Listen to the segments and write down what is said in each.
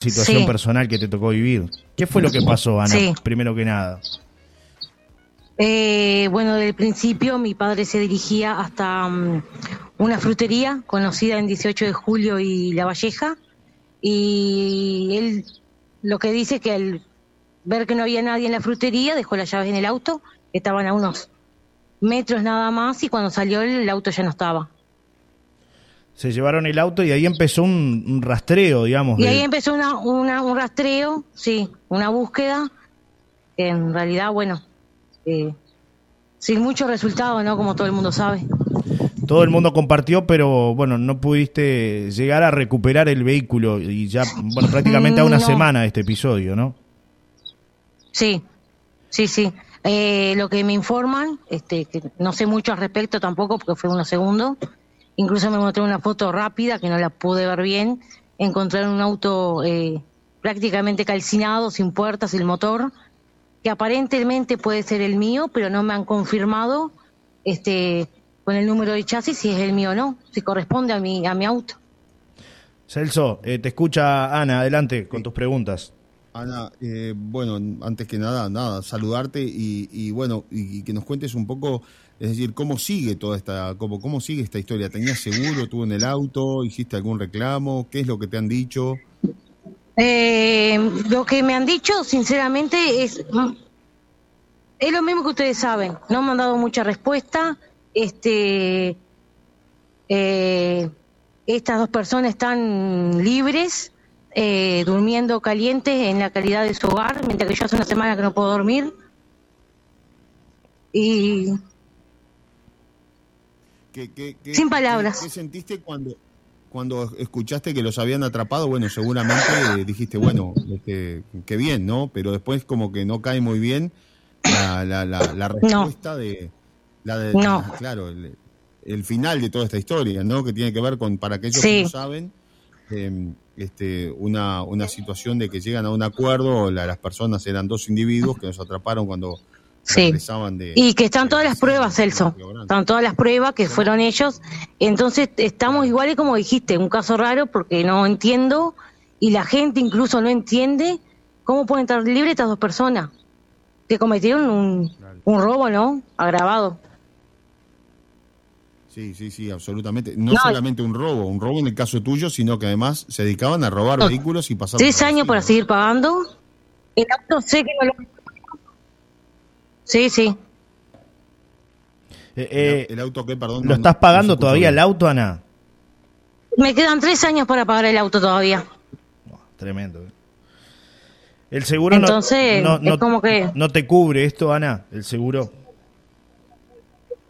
situación personal que te tocó vivir. ¿Qué fue lo que pasó, Ana? Primero que nada. Eh, bueno, desde el principio mi padre se dirigía hasta mm, una frutería conocida en 18 de julio y La Valleja y él lo que dice que al ver que no había nadie en la frutería dejó las llaves en el auto, estaban a unos metros nada más y cuando salió el auto ya no estaba se llevaron el auto y ahí empezó un, rastreo, digamos. Y ahí empezó una, un rastreo, sí, una búsqueda, que en realidad, bueno, eh, sin mucho resultado, ¿no? Como todo el mundo sabe. Todo el mundo compartió, pero bueno, no pudiste llegar a recuperar el vehículo y ya, bueno, prácticamente a una semana este episodio, ¿no? Sí, sí, sí. Eh, lo que me informan, este, que no sé mucho al respecto tampoco, porque fue unos segundos, Incluso me mostré una foto rápida que no la pude ver bien. Encontré un auto eh, prácticamente calcinado, sin puertas, sin motor, que aparentemente puede ser el mío, pero no me han confirmado este con el número de chasis si es el mío o no, si corresponde a mi, a mi auto. Celso, eh, te escucha Ana, adelante con tus preguntas. Ana, eh, bueno, antes que nada, nada, saludarte y, bueno, y, que nos cuentes un poco, es decir, cómo sigue toda esta, cómo, cómo sigue esta historia. ¿Tenías seguro, tú en el auto, hiciste algún reclamo? ¿Qué es lo que te han dicho? Eh, lo que me han dicho, sinceramente, es es lo mismo que ustedes saben. No me han dado mucha respuesta. Este, eh, estas dos personas están libres eh, durmiendo caliente en la calidad de su hogar, mientras que yo hace una semana que no puedo dormir. Y. Sin palabras. ¿Qué, sentiste cuando, cuando escuchaste que los habían atrapado? Bueno, seguramente dijiste, bueno, este, qué bien, ¿no? Pero después, como que no cae muy bien la, la, la, respuesta de. La de claro, el, final de toda esta historia, ¿no? Que tiene que ver con, para aquellos que no saben, eh, este, una, una situación de que llegan a un acuerdo, las personas eran dos individuos que nos atraparon cuando sí. de... Y que están todas las pruebas, Celso, están todas las pruebas que fueron ellos, entonces estamos iguales como dijiste, un caso raro porque no entiendo y la gente incluso no entiende cómo pueden estar libres estas dos personas que cometieron un, un robo, ¿no? Agravado. Sí, sí, sí, absolutamente. No, solamente un robo, un robo en el caso tuyo, sino que además se dedicaban a robar vehículos y pasar. Tres años para seguir pagando. El auto sé que no lo. Sí, sí. Eh, eh, el auto qué, perdón. ¿Lo estás pagando todavía el auto, Ana? Me quedan tres años para pagar el auto todavía. tremendo. Eh. El seguro Entonces, no, no, como que... no te cubre esto, Ana, el seguro.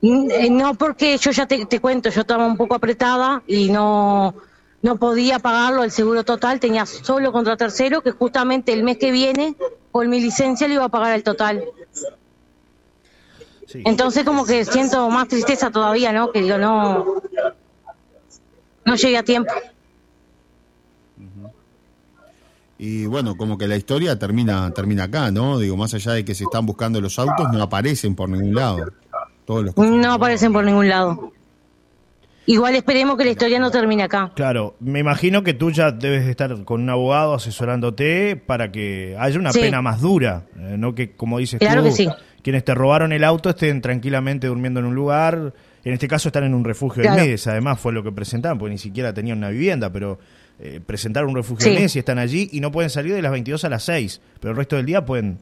Eh, no, porque yo ya te, cuento, yo estaba un poco apretada y no, no podía pagarlo el seguro total, tenía solo contra tercero, que justamente el mes que viene, con mi licencia, le iba a pagar el total. Entonces como que siento más tristeza todavía, ¿no? Que digo, no, no llegué a tiempo. Y bueno, como que la historia termina, termina acá, ¿no? Digo, más allá de que se están buscando los autos, no aparecen por ningún lado no aparecen por ningún lado. Igual esperemos que la historia no termine acá. Claro, me imagino que tú ya debes estar con un abogado asesorándote para que haya una pena más dura, eh, no que como dices claro tú, que sí. quienes te robaron el auto estén tranquilamente durmiendo en un lugar, en este caso están en un refugio de MES, además fue lo que presentaban, porque ni siquiera tenían una vivienda, pero eh, presentaron un refugio de MES y están allí y no pueden salir de las 22 a las 6, pero el resto del día pueden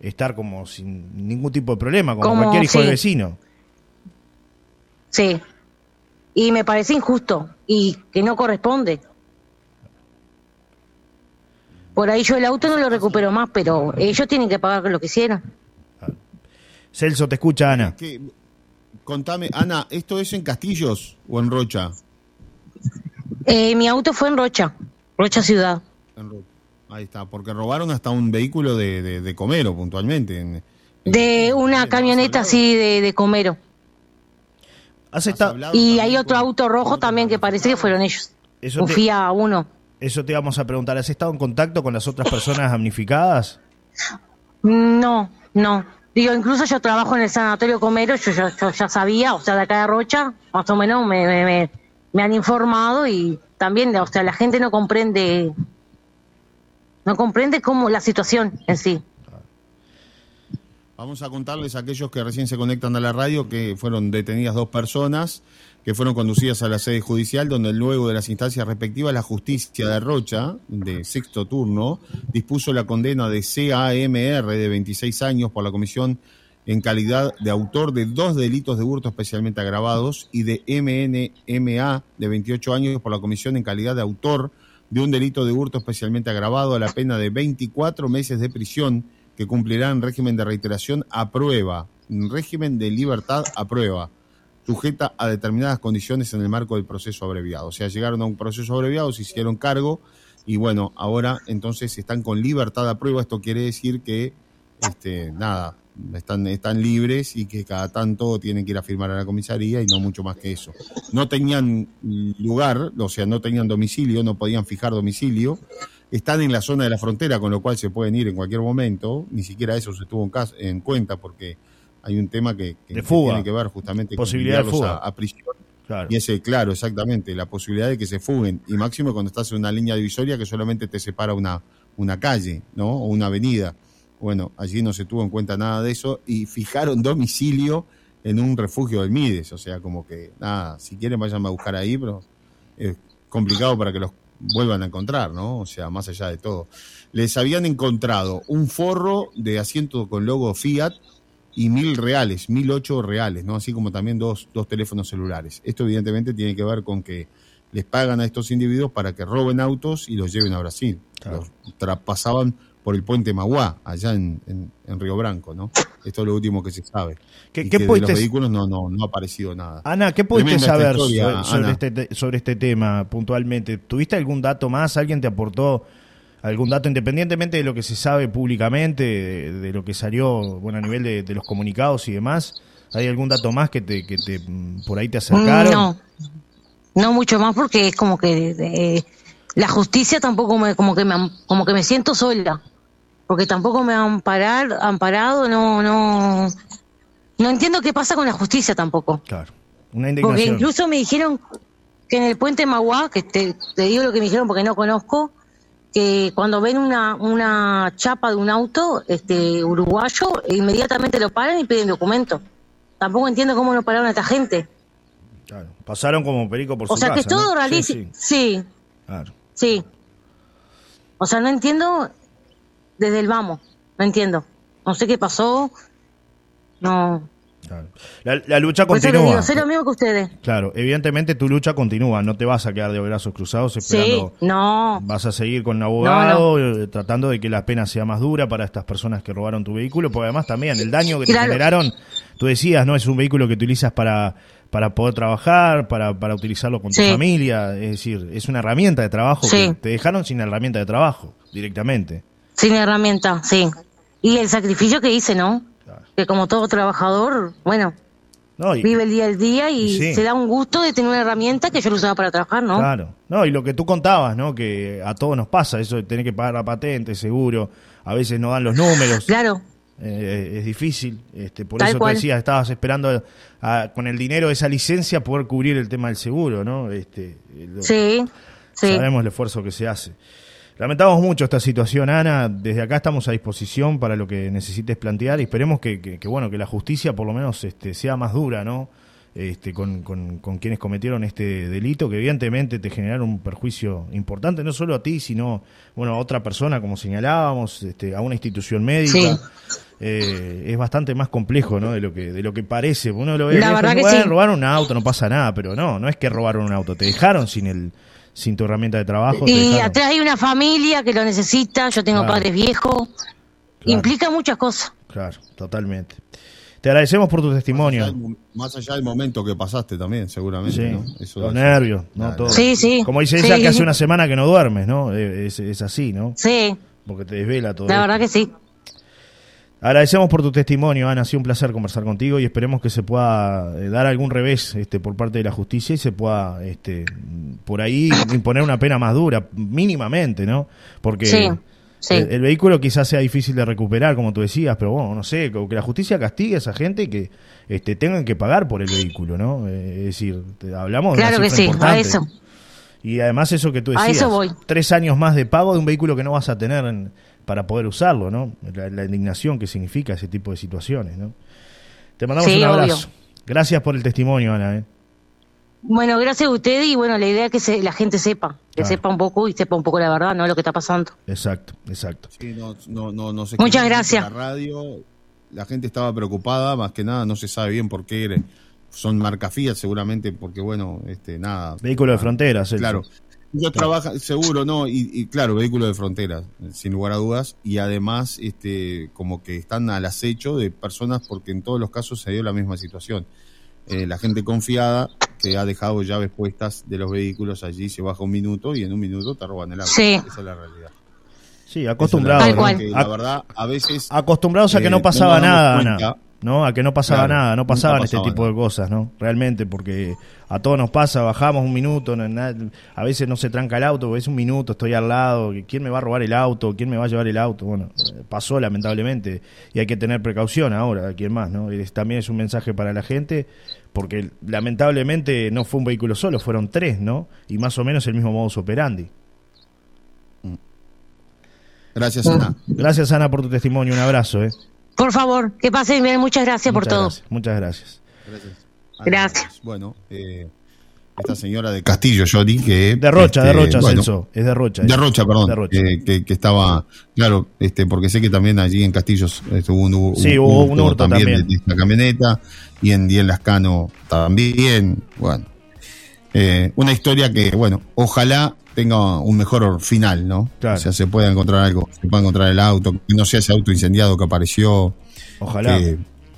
estar como sin ningún tipo de problema, como, cualquier hijo de vecino. Sí. Y me parece injusto y que no corresponde. Por ahí yo el auto no lo recupero más, pero ellos tienen que pagar lo que hicieron. Celso, te escucha Ana. contame, Ana, ¿esto es en Castillos o en Rocha? Eh, mi auto fue en Rocha, Rocha Ciudad. Ahí está, porque robaron hasta un vehículo de, de, Comero puntualmente. de una camioneta así de, de Comero y hay otro auto rojo también que parece que fueron ellos. Eso a uno. Eso te vamos a preguntar. ¿Has estado en contacto con las otras personas damnificadas? No, no. Digo, incluso yo trabajo en el Sanatorio Comero, yo, ya sabía, o sea, de acá de Rocha, más o menos me, han informado y también, o sea, la gente no comprende no comprende cómo la situación en sí. Vamos a contarles a aquellos que recién se conectan a la radio que fueron detenidas dos personas que fueron conducidas a la sede judicial, donde luego de las instancias respectivas, la justicia de Rocha, de sexto turno, dispuso la condena de CAMR de 26 años por la comisión en calidad de autor de dos delitos de hurto especialmente agravados y de MNMA de 28 años por la comisión en calidad de autor de un delito de hurto especialmente agravado a la pena de 24 meses de prisión que cumplirá en régimen de reiteración a prueba, en régimen de libertad a prueba sujeta a determinadas condiciones en el marco del proceso abreviado. O sea, llegaron a un proceso abreviado, se hicieron cargo y bueno, ahora entonces están con libertad a prueba. Esto quiere decir que, este, nada, están, están libres y que cada tanto tienen que ir a firmar a la comisaría y no mucho más que eso. No tenían lugar, o sea, no tenían domicilio, no podían fijar domicilio. Están en la zona de la frontera, con lo cual se pueden ir en cualquier momento. Ni siquiera eso se tuvo en, en cuenta porque hay un tema que, tiene que ver justamente posibilidad con A, prisión. Y ese, claro, exactamente, la posibilidad de que se fuguen. Y máximo cuando estás en una línea divisoria que solamente te separa una, una calle, ¿no? O una avenida. Bueno, allí no se tuvo en cuenta nada de eso y fijaron domicilio en un refugio del Mides. O sea, como que, nada, si quieren vayan a buscar ahí, pero es complicado para que los vuelvan a encontrar, ¿no? O sea, más allá de todo. Les habían encontrado un forro de asiento con logo Fiat y mil reales, mil ocho reales, ¿no? Así como también dos, dos teléfonos celulares. Esto evidentemente tiene que ver con que les pagan a estos individuos para que roben autos y los lleven a Brasil. Los traspasaban por el puente Maguá, allá en, en, Río Branco, ¿no? Esto es lo último que se sabe. ¿Qué, de los vehículos no, no, no ha aparecido nada. Ana, ¿qué pudiste saber sobre, Este, sobre este tema puntualmente? ¿Tuviste algún dato más? ¿Alguien te aportó algún dato, independientemente de lo que se sabe públicamente, de, lo que salió bueno, a nivel de, los comunicados y demás? ¿Hay algún dato más que te, que te por ahí te acercaron? No, no mucho más porque es como que la justicia tampoco me, como que me, como que me siento sola, porque tampoco me han parado, han parado, no, no, no entiendo qué pasa con la justicia tampoco. Claro, una indignación. Porque incluso me dijeron que en el puente Magua, que te, te digo lo que me dijeron porque no conozco, que cuando ven una, una chapa de un auto este uruguayo, inmediatamente lo paran y piden documento. Tampoco entiendo cómo no pararon a esta gente. Claro. Pasaron como perico por o sea, que es todo realísimo. Sí. Sí. O sea, no entiendo desde el vamos. No entiendo. No sé qué pasó. No. La, lucha continúa. Digo, lo mismo que ustedes. Claro, evidentemente tu lucha continúa, no te vas a quedar de brazos cruzados esperando. Sí, no. Vas a seguir con un abogado eh, tratando de que la pena sea más dura para estas personas que robaron tu vehículo, porque además también el daño que te generaron, tú decías, no es un vehículo que utilizas para para poder trabajar, para, para utilizarlo con tu familia, es decir, es una herramienta de trabajo que te dejaron sin herramienta de trabajo directamente. Sin herramienta, sí. Y el sacrificio que hice, ¿no? que como todo trabajador, bueno, vive el día al día y, se da un gusto de tener una herramienta que yo lo usaba para trabajar, ¿no? Claro, no, y lo que tú contabas, ¿no? Que a todos nos pasa, eso de tener que pagar la patente, seguro, a veces no dan los números. Claro. Eh, es difícil, este, por eso te decía, estabas esperando con el dinero de esa licencia poder cubrir el tema del seguro, ¿no? Este, sí, sí. Sabemos el esfuerzo que se hace. Lamentamos mucho esta situación, Ana. Desde acá estamos a disposición para lo que necesites plantear y esperemos que, bueno que la justicia por lo menos este, sea más dura, ¿no? Este, con, con, quienes cometieron este delito, que evidentemente te generaron un perjuicio importante, no solo a ti, sino bueno a otra persona, como señalábamos, este, a una institución médica. Eh, es bastante más complejo ¿no? de lo que de lo que parece. Uno lo ve, la verdad que robaron un auto, no pasa nada, pero no, no es que robaron un auto, te dejaron sin el sin tu herramienta de trabajo. Y atrás hay una familia que lo necesita, yo tengo padres viejos, implica muchas cosas. Claro, totalmente. Te agradecemos por tu testimonio. Más allá del, momento que pasaste también, seguramente. los nervios, ¿no? Todo. Sí, sí. Como dice ella, que hace una semana que no duermes, ¿no? Es, es así, ¿no? Sí. Porque te desvela todo. La verdad que sí. Agradecemos por tu testimonio, Ana. Ha sido un placer conversar contigo y esperemos que se pueda eh, dar algún revés este, por parte de la justicia y se pueda este, por ahí imponer una pena más dura, mínimamente, ¿no? Porque El, vehículo quizás sea difícil de recuperar, como tú decías, pero bueno, no sé, que la justicia castigue a esa gente y que este, tengan que pagar por el vehículo, ¿no? Eh, es decir, hablamos claro de que sí, a eso. Y además eso que tú decías, tres años más de pago de un vehículo que no vas a tener para poder usarlo, ¿no? La, indignación que significa ese tipo de situaciones, ¿no? Te mandamos un abrazo. Gracias por el testimonio, Ana. ¿eh? Bueno, gracias a usted y bueno, la idea es que la gente sepa, que sepa un poco y sepa un poco la verdad, ¿no? Lo que está pasando. Exacto, exacto. Muchas gracias. La radio, la gente estaba preocupada, más que nada no se sabe bien por qué son marcafías seguramente porque bueno, este nada. Vehículo de fronteras, claro. Yo trabajo, seguro, ¿no? Y, claro, vehículo de fronteras, sin lugar a dudas. Y además, este, como que están al acecho de personas porque en todos los casos se dio la misma situación. Eh, la gente confiada que ha dejado llaves puestas de los vehículos allí, se baja un minuto y en un minuto te roban el auto. Sí. Esa es la realidad. Sí, acostumbrados. La, verdad, a veces... Acostumbrados a que no eh, pasaba nada, Ana. ¿No? A que no pasaba nada, no pasaban este tipo de cosas, ¿no? Realmente, porque a todos nos pasa, bajamos un minuto, a veces no se tranca el auto, es un minuto, estoy al lado, ¿quién me va a robar el auto? ¿Quién me va a llevar el auto? Bueno, pasó lamentablemente y hay que tener precaución ahora, ¿quién más, no? también es un mensaje para la gente, porque lamentablemente no fue un vehículo solo, fueron tres, ¿no? Y más o menos el mismo modus operandi. Gracias, Ana. Gracias, Ana, por tu testimonio. Un abrazo, ¿eh? Por favor, que pasen bien. Muchas gracias por todo. muchas gracias. Gracias. Bueno, eh, esta señora de Castillo, Jody, que... De Rocha, de Rocha, Celso. Es de Rocha. De Rocha, perdón. Eh, que, estaba, claro, este porque sé que también allí en Castillos estuvo un, sí, hubo un hurto también, de esta camioneta y en Dien Lascano también. Bueno, eh, una historia que, bueno, ojalá tenga un mejor final, ¿no? O sea, se pueda encontrar algo, se pueda encontrar el auto, que no sea ese auto incendiado que apareció. Ojalá.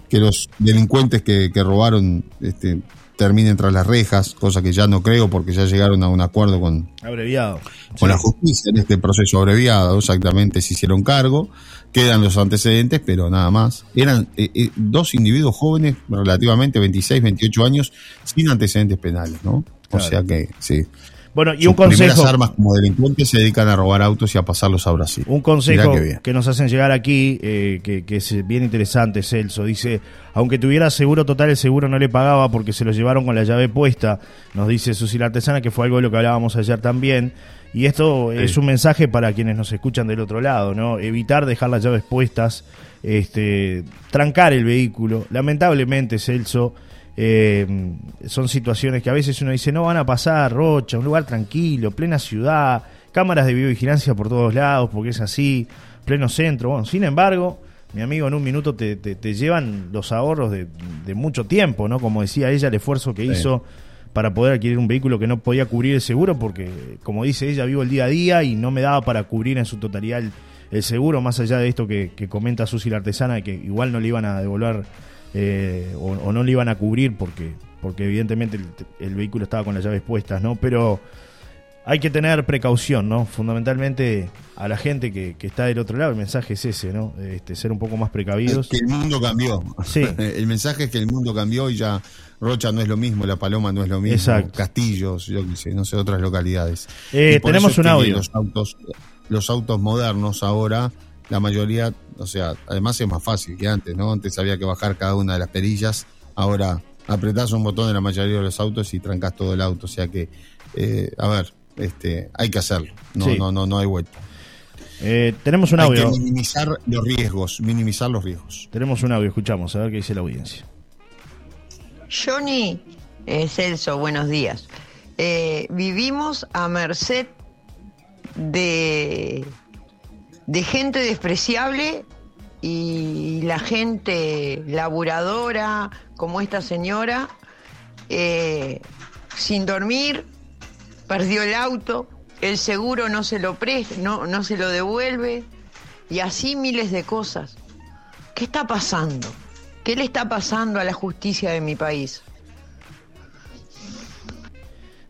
Que, los delincuentes que, robaron este, terminen tras las rejas, cosa que ya no creo porque ya llegaron a un acuerdo con, abreviado. con la justicia en este proceso abreviado, exactamente se hicieron cargo, quedan los antecedentes, pero nada más. Eran eh, eh, dos individuos jóvenes, relativamente 26, 28 años, sin antecedentes penales, ¿no? O sea que sí. Bueno, y un consejo. armas como delincuentes se dedican a robar autos y a pasarlos a Brasil. Un consejo que nos hacen llegar aquí, eh, que, es bien interesante, Celso. Dice: Aunque tuviera seguro total, el seguro no le pagaba porque se lo llevaron con la llave puesta. Nos dice Susila Artesana, que fue algo de lo que hablábamos ayer también. Y esto es un mensaje para quienes nos escuchan del otro lado, ¿no? Evitar dejar las llaves puestas, este, trancar el vehículo. Lamentablemente, Celso eh, son situaciones que a veces uno dice, no van a pasar, Rocha, un lugar tranquilo, plena ciudad, cámaras de videovigilancia por todos lados, porque es así, pleno centro. Bueno, sin embargo, mi amigo, en un minuto te, te, llevan los ahorros de, mucho tiempo, ¿no? Como decía ella, el esfuerzo que hizo para poder adquirir un vehículo que no podía cubrir el seguro, porque, como dice ella, vivo el día a día y no me daba para cubrir en su totalidad el, seguro, más allá de esto que, que comenta Susi la artesana, que igual no le iban a devolver eh, o, no le iban a cubrir porque, porque evidentemente el, vehículo estaba con las llaves puestas, ¿no? Pero hay que tener precaución, ¿no? Fundamentalmente a la gente que, está del otro lado, el mensaje es ese, ¿no? Este, ser un poco más precavidos. que el mundo cambió. Sí. el mensaje es que el mundo cambió y ya Rocha no es lo mismo, La Paloma no es lo mismo, Exacto. Castillos, yo qué sé, no sé, otras localidades. Eh, tenemos un audio. Los autos, los autos modernos ahora la mayoría, o sea, además es más fácil que antes, ¿no? Antes había que bajar cada una de las perillas, ahora apretás un botón en la mayoría de los autos y trancas todo el auto, o sea que, eh, a ver, este, hay que hacerlo, no, no, no, no hay vuelta. Eh, tenemos un audio. Hay que minimizar los riesgos, minimizar los riesgos. Tenemos un audio, escuchamos, a ver qué dice la audiencia. Johnny eh, Celso, buenos días. vivimos a merced de de gente despreciable y la gente laburadora como esta señora, eh, sin dormir, perdió el auto, el seguro no se lo presta, no, no se lo devuelve, y así miles de cosas. ¿Qué está pasando? ¿Qué le está pasando a la justicia de mi país?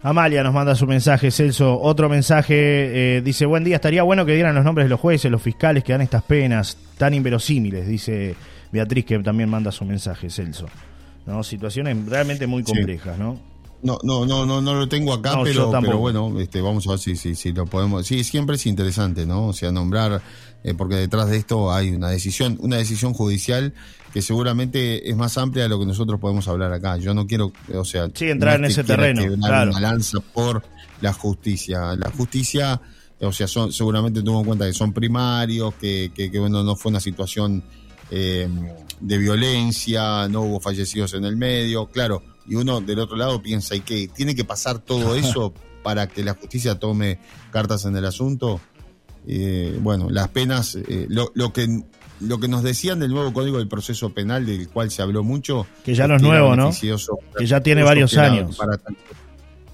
Amalia nos manda su mensaje, Celso. Otro mensaje eh, dice: Buen día, estaría bueno que dieran los nombres de los jueces, los fiscales que dan estas penas tan inverosímiles, dice Beatriz, que también manda su mensaje, Celso. ¿No? Situaciones realmente muy complejas, ¿no? No, no, no, no, no lo tengo acá, pero, pero bueno, este, vamos a ver si, si, si lo podemos. Sí, siempre es interesante, ¿no? O sea, nombrar, eh, porque detrás de esto hay una decisión, una decisión judicial que seguramente es más amplia de lo que nosotros podemos hablar acá. Yo no quiero, o sea, sí, entrar en ese terreno, claro. una lanza por la justicia. La justicia, o sea, son, seguramente tuvo en cuenta que son primarios, que, que, que bueno, no fue una situación eh, de violencia, no hubo fallecidos en el medio, claro y uno del otro lado piensa, ¿y que ¿Tiene que pasar todo eso para que la justicia tome cartas en el asunto? Eh, bueno, las penas, eh, lo, lo, que lo que nos decían del nuevo Código del Proceso Penal, del cual se habló mucho. Que ya no es nuevo, ¿no? Que ya tiene varios años.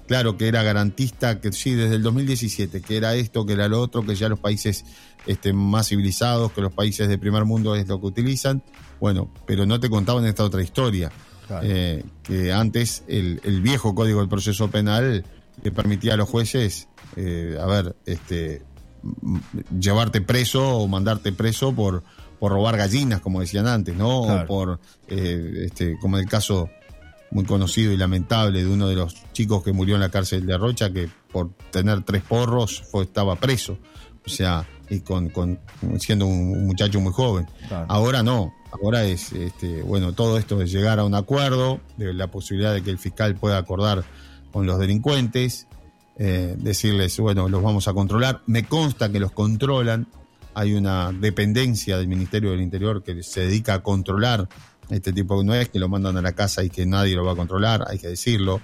claro, que era garantista, que sí, desde el 2017, que era esto, que era lo otro, que ya los países este, más civilizados, que los países de primer mundo es lo que utilizan. Bueno, pero no te contaban esta otra historia eh, que antes el, viejo Código del Proceso Penal le permitía a los jueces, eh, a ver, este, llevarte preso o mandarte preso por, por robar gallinas, como decían antes, ¿no? O por, eh, este, como el caso muy conocido y lamentable de uno de los chicos que murió en la cárcel de Rocha, que por tener tres porros fue, estaba preso. O sea, y con, con siendo un, muchacho muy joven. Ahora no, ahora es, este, bueno, todo esto es llegar a un acuerdo, de la posibilidad de que el fiscal pueda acordar con los delincuentes, eh, decirles, bueno, los vamos a controlar. Me consta que los controlan, hay una dependencia del Ministerio del Interior que se dedica a controlar este tipo de es que lo mandan a la casa y que nadie lo va a controlar, hay que decirlo.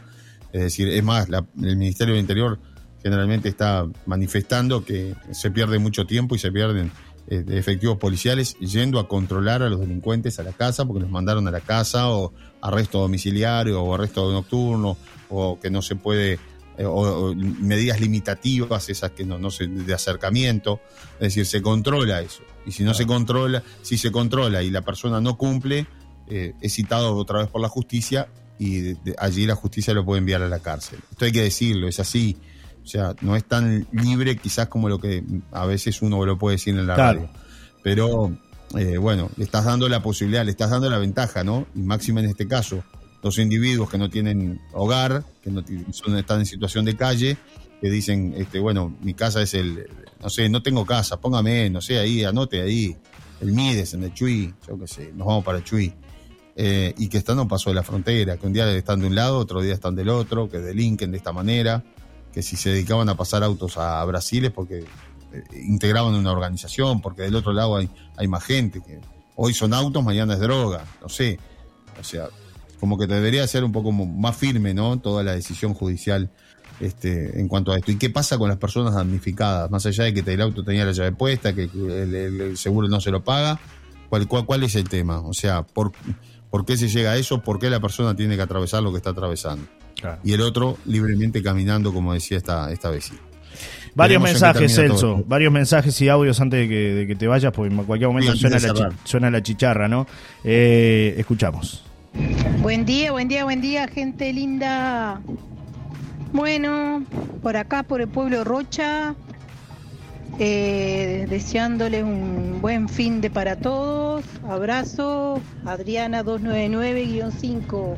Es decir, es más, el Ministerio del Interior generalmente está manifestando que se pierde mucho tiempo y se pierden eh, efectivos policiales yendo a controlar a los delincuentes a la casa porque los mandaron a la casa o arresto domiciliario o arresto nocturno o que no se puede eh, o, medidas limitativas esas que no, no se, de acercamiento. Es decir se controla eso. Y si no se controla si se controla y la persona no cumple eh, es citado otra vez por la justicia y allí la justicia lo puede enviar a la cárcel. Esto hay que decirlo es así o sea, no es tan libre quizás como lo que a veces uno lo puede decir en la radio. Pero eh, bueno, le estás dando la posibilidad, le estás dando la ventaja, ¿no? Y máxima en este caso, los individuos que no tienen hogar, que no son, están en situación de calle, que dicen, este, bueno, mi casa es el, no sé, no tengo casa, póngame, no sé, ahí, anote ahí, el Mides en el Chuy, yo qué sé, nos vamos para el Chuy. Eh, y que están a un paso de la frontera, que un día están de un lado, otro día están del otro, que delinquen de esta manera que si se dedicaban a pasar autos a Brasil es porque eh, integraban una organización, porque del otro lado hay, hay más gente, que hoy son autos, mañana es droga, no sé. O sea, como que debería ser un poco más firme, ¿no? Toda la decisión judicial este, en cuanto a esto. ¿Y qué pasa con las personas damnificadas? Más allá de que el auto tenía la llave puesta, que el, seguro no se lo paga, ¿cuál, cuál, cuál es el tema? O sea, ¿por, ¿por qué se llega a eso? ¿Por qué la persona tiene que atravesar lo que está atravesando? Y el otro libremente caminando, como decía esta, esta vecina. Varios mensajes, Celso, varios mensajes y audios antes de que, te vayas, porque en cualquier momento suena, la suena, la chicharra, ¿no? Eh, escuchamos. Buen día, buen día, buen día, gente linda. Bueno, por acá, por el pueblo Rocha, eh, deseándoles un buen fin de para todos. Abrazo, Adriana 299-5.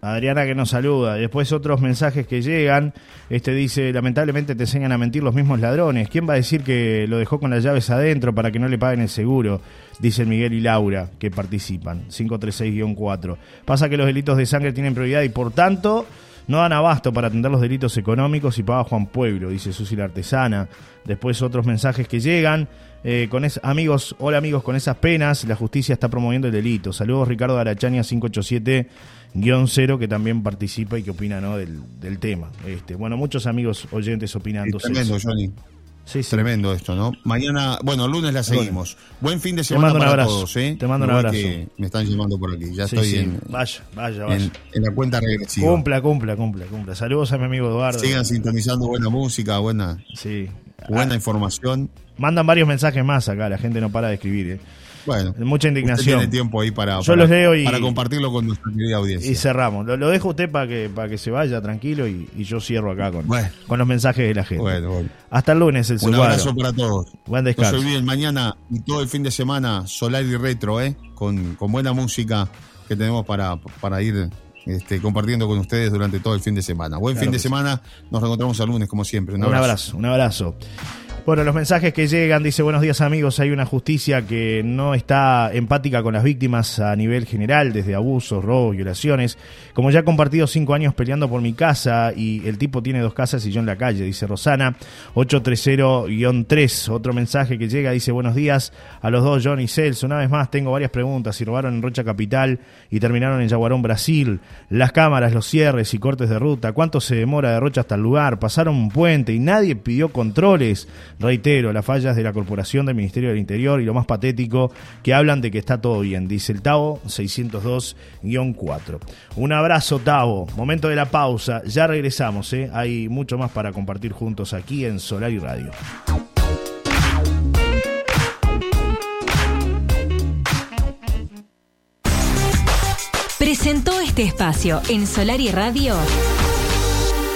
Adriana que nos saluda. Después otros mensajes que llegan. Este dice, lamentablemente te enseñan a mentir los mismos ladrones. ¿Quién va a decir que lo dejó con las llaves adentro para que no le paguen el seguro? Dicen Miguel y Laura que participan. 536-4. Pasa que los delitos de sangre tienen prioridad y por tanto no dan abasto para atender los delitos económicos y paga Juan Pueblo, dice Susi la artesana. Después otros mensajes que llegan. Eh, con es, amigos, hola amigos, con esas penas la justicia está promoviendo el delito. Saludos Ricardo Arachaña 587-0 que también participa y que opina ¿no? del, del tema. Este, bueno, muchos amigos oyentes opinando. tremendo, Johnny. Sí, Tremendo esto, ¿no? Mañana, bueno, lunes la seguimos. Buen fin de semana para todos, ¿eh? Te mando un abrazo. me están llamando por aquí. Ya estoy En, vaya, vaya, vaya. En, la cuenta regresiva. Cumpla, cumpla, cumpla, cumpla. Saludos a mi amigo Eduardo. Sigan sintonizando buena música, buena, sí. buena información. Mandan varios mensajes más acá, la gente no para de escribir, ¿eh? Bueno, mucha indignación. Tiene tiempo ahí para, Yo los leo y, para compartirlo con nuestra querida audiencia. Y cerramos. Lo, dejo usted para que, para que se vaya tranquilo y, yo cierro acá con, con los mensajes de la gente. Bueno, Hasta el lunes, el Un abrazo para todos. Buen descanso. No se olviden, mañana y todo el fin de semana, solar y retro, ¿eh? con, con buena música que tenemos para, para ir este, compartiendo con ustedes durante todo el fin de semana. Buen fin de semana, nos reencontramos el lunes como siempre. Un abrazo, un abrazo. Bueno, los mensajes que llegan, dice buenos días amigos, hay una justicia que no está empática con las víctimas a nivel general, desde abusos, robos, violaciones. Como ya he compartido cinco años peleando por mi casa y el tipo tiene dos casas y yo en la calle, dice Rosana, 830-3. Otro mensaje que llega, dice buenos días a los dos, John y Celso. Una vez más, tengo varias preguntas. Si robaron en Rocha Capital y terminaron en Yaguarón, Brasil, las cámaras, los cierres y cortes de ruta, ¿cuánto se demora de Rocha hasta el lugar? Pasaron un puente y nadie pidió controles Reitero, las fallas de la Corporación del Ministerio del Interior y lo más patético, que hablan de que está todo bien, dice el Tavo 602-4. Un abrazo, Tavo. Momento de la pausa. Ya regresamos, ¿eh? Hay mucho más para compartir juntos aquí en Solar y Radio. Presentó este espacio en Solar y Radio.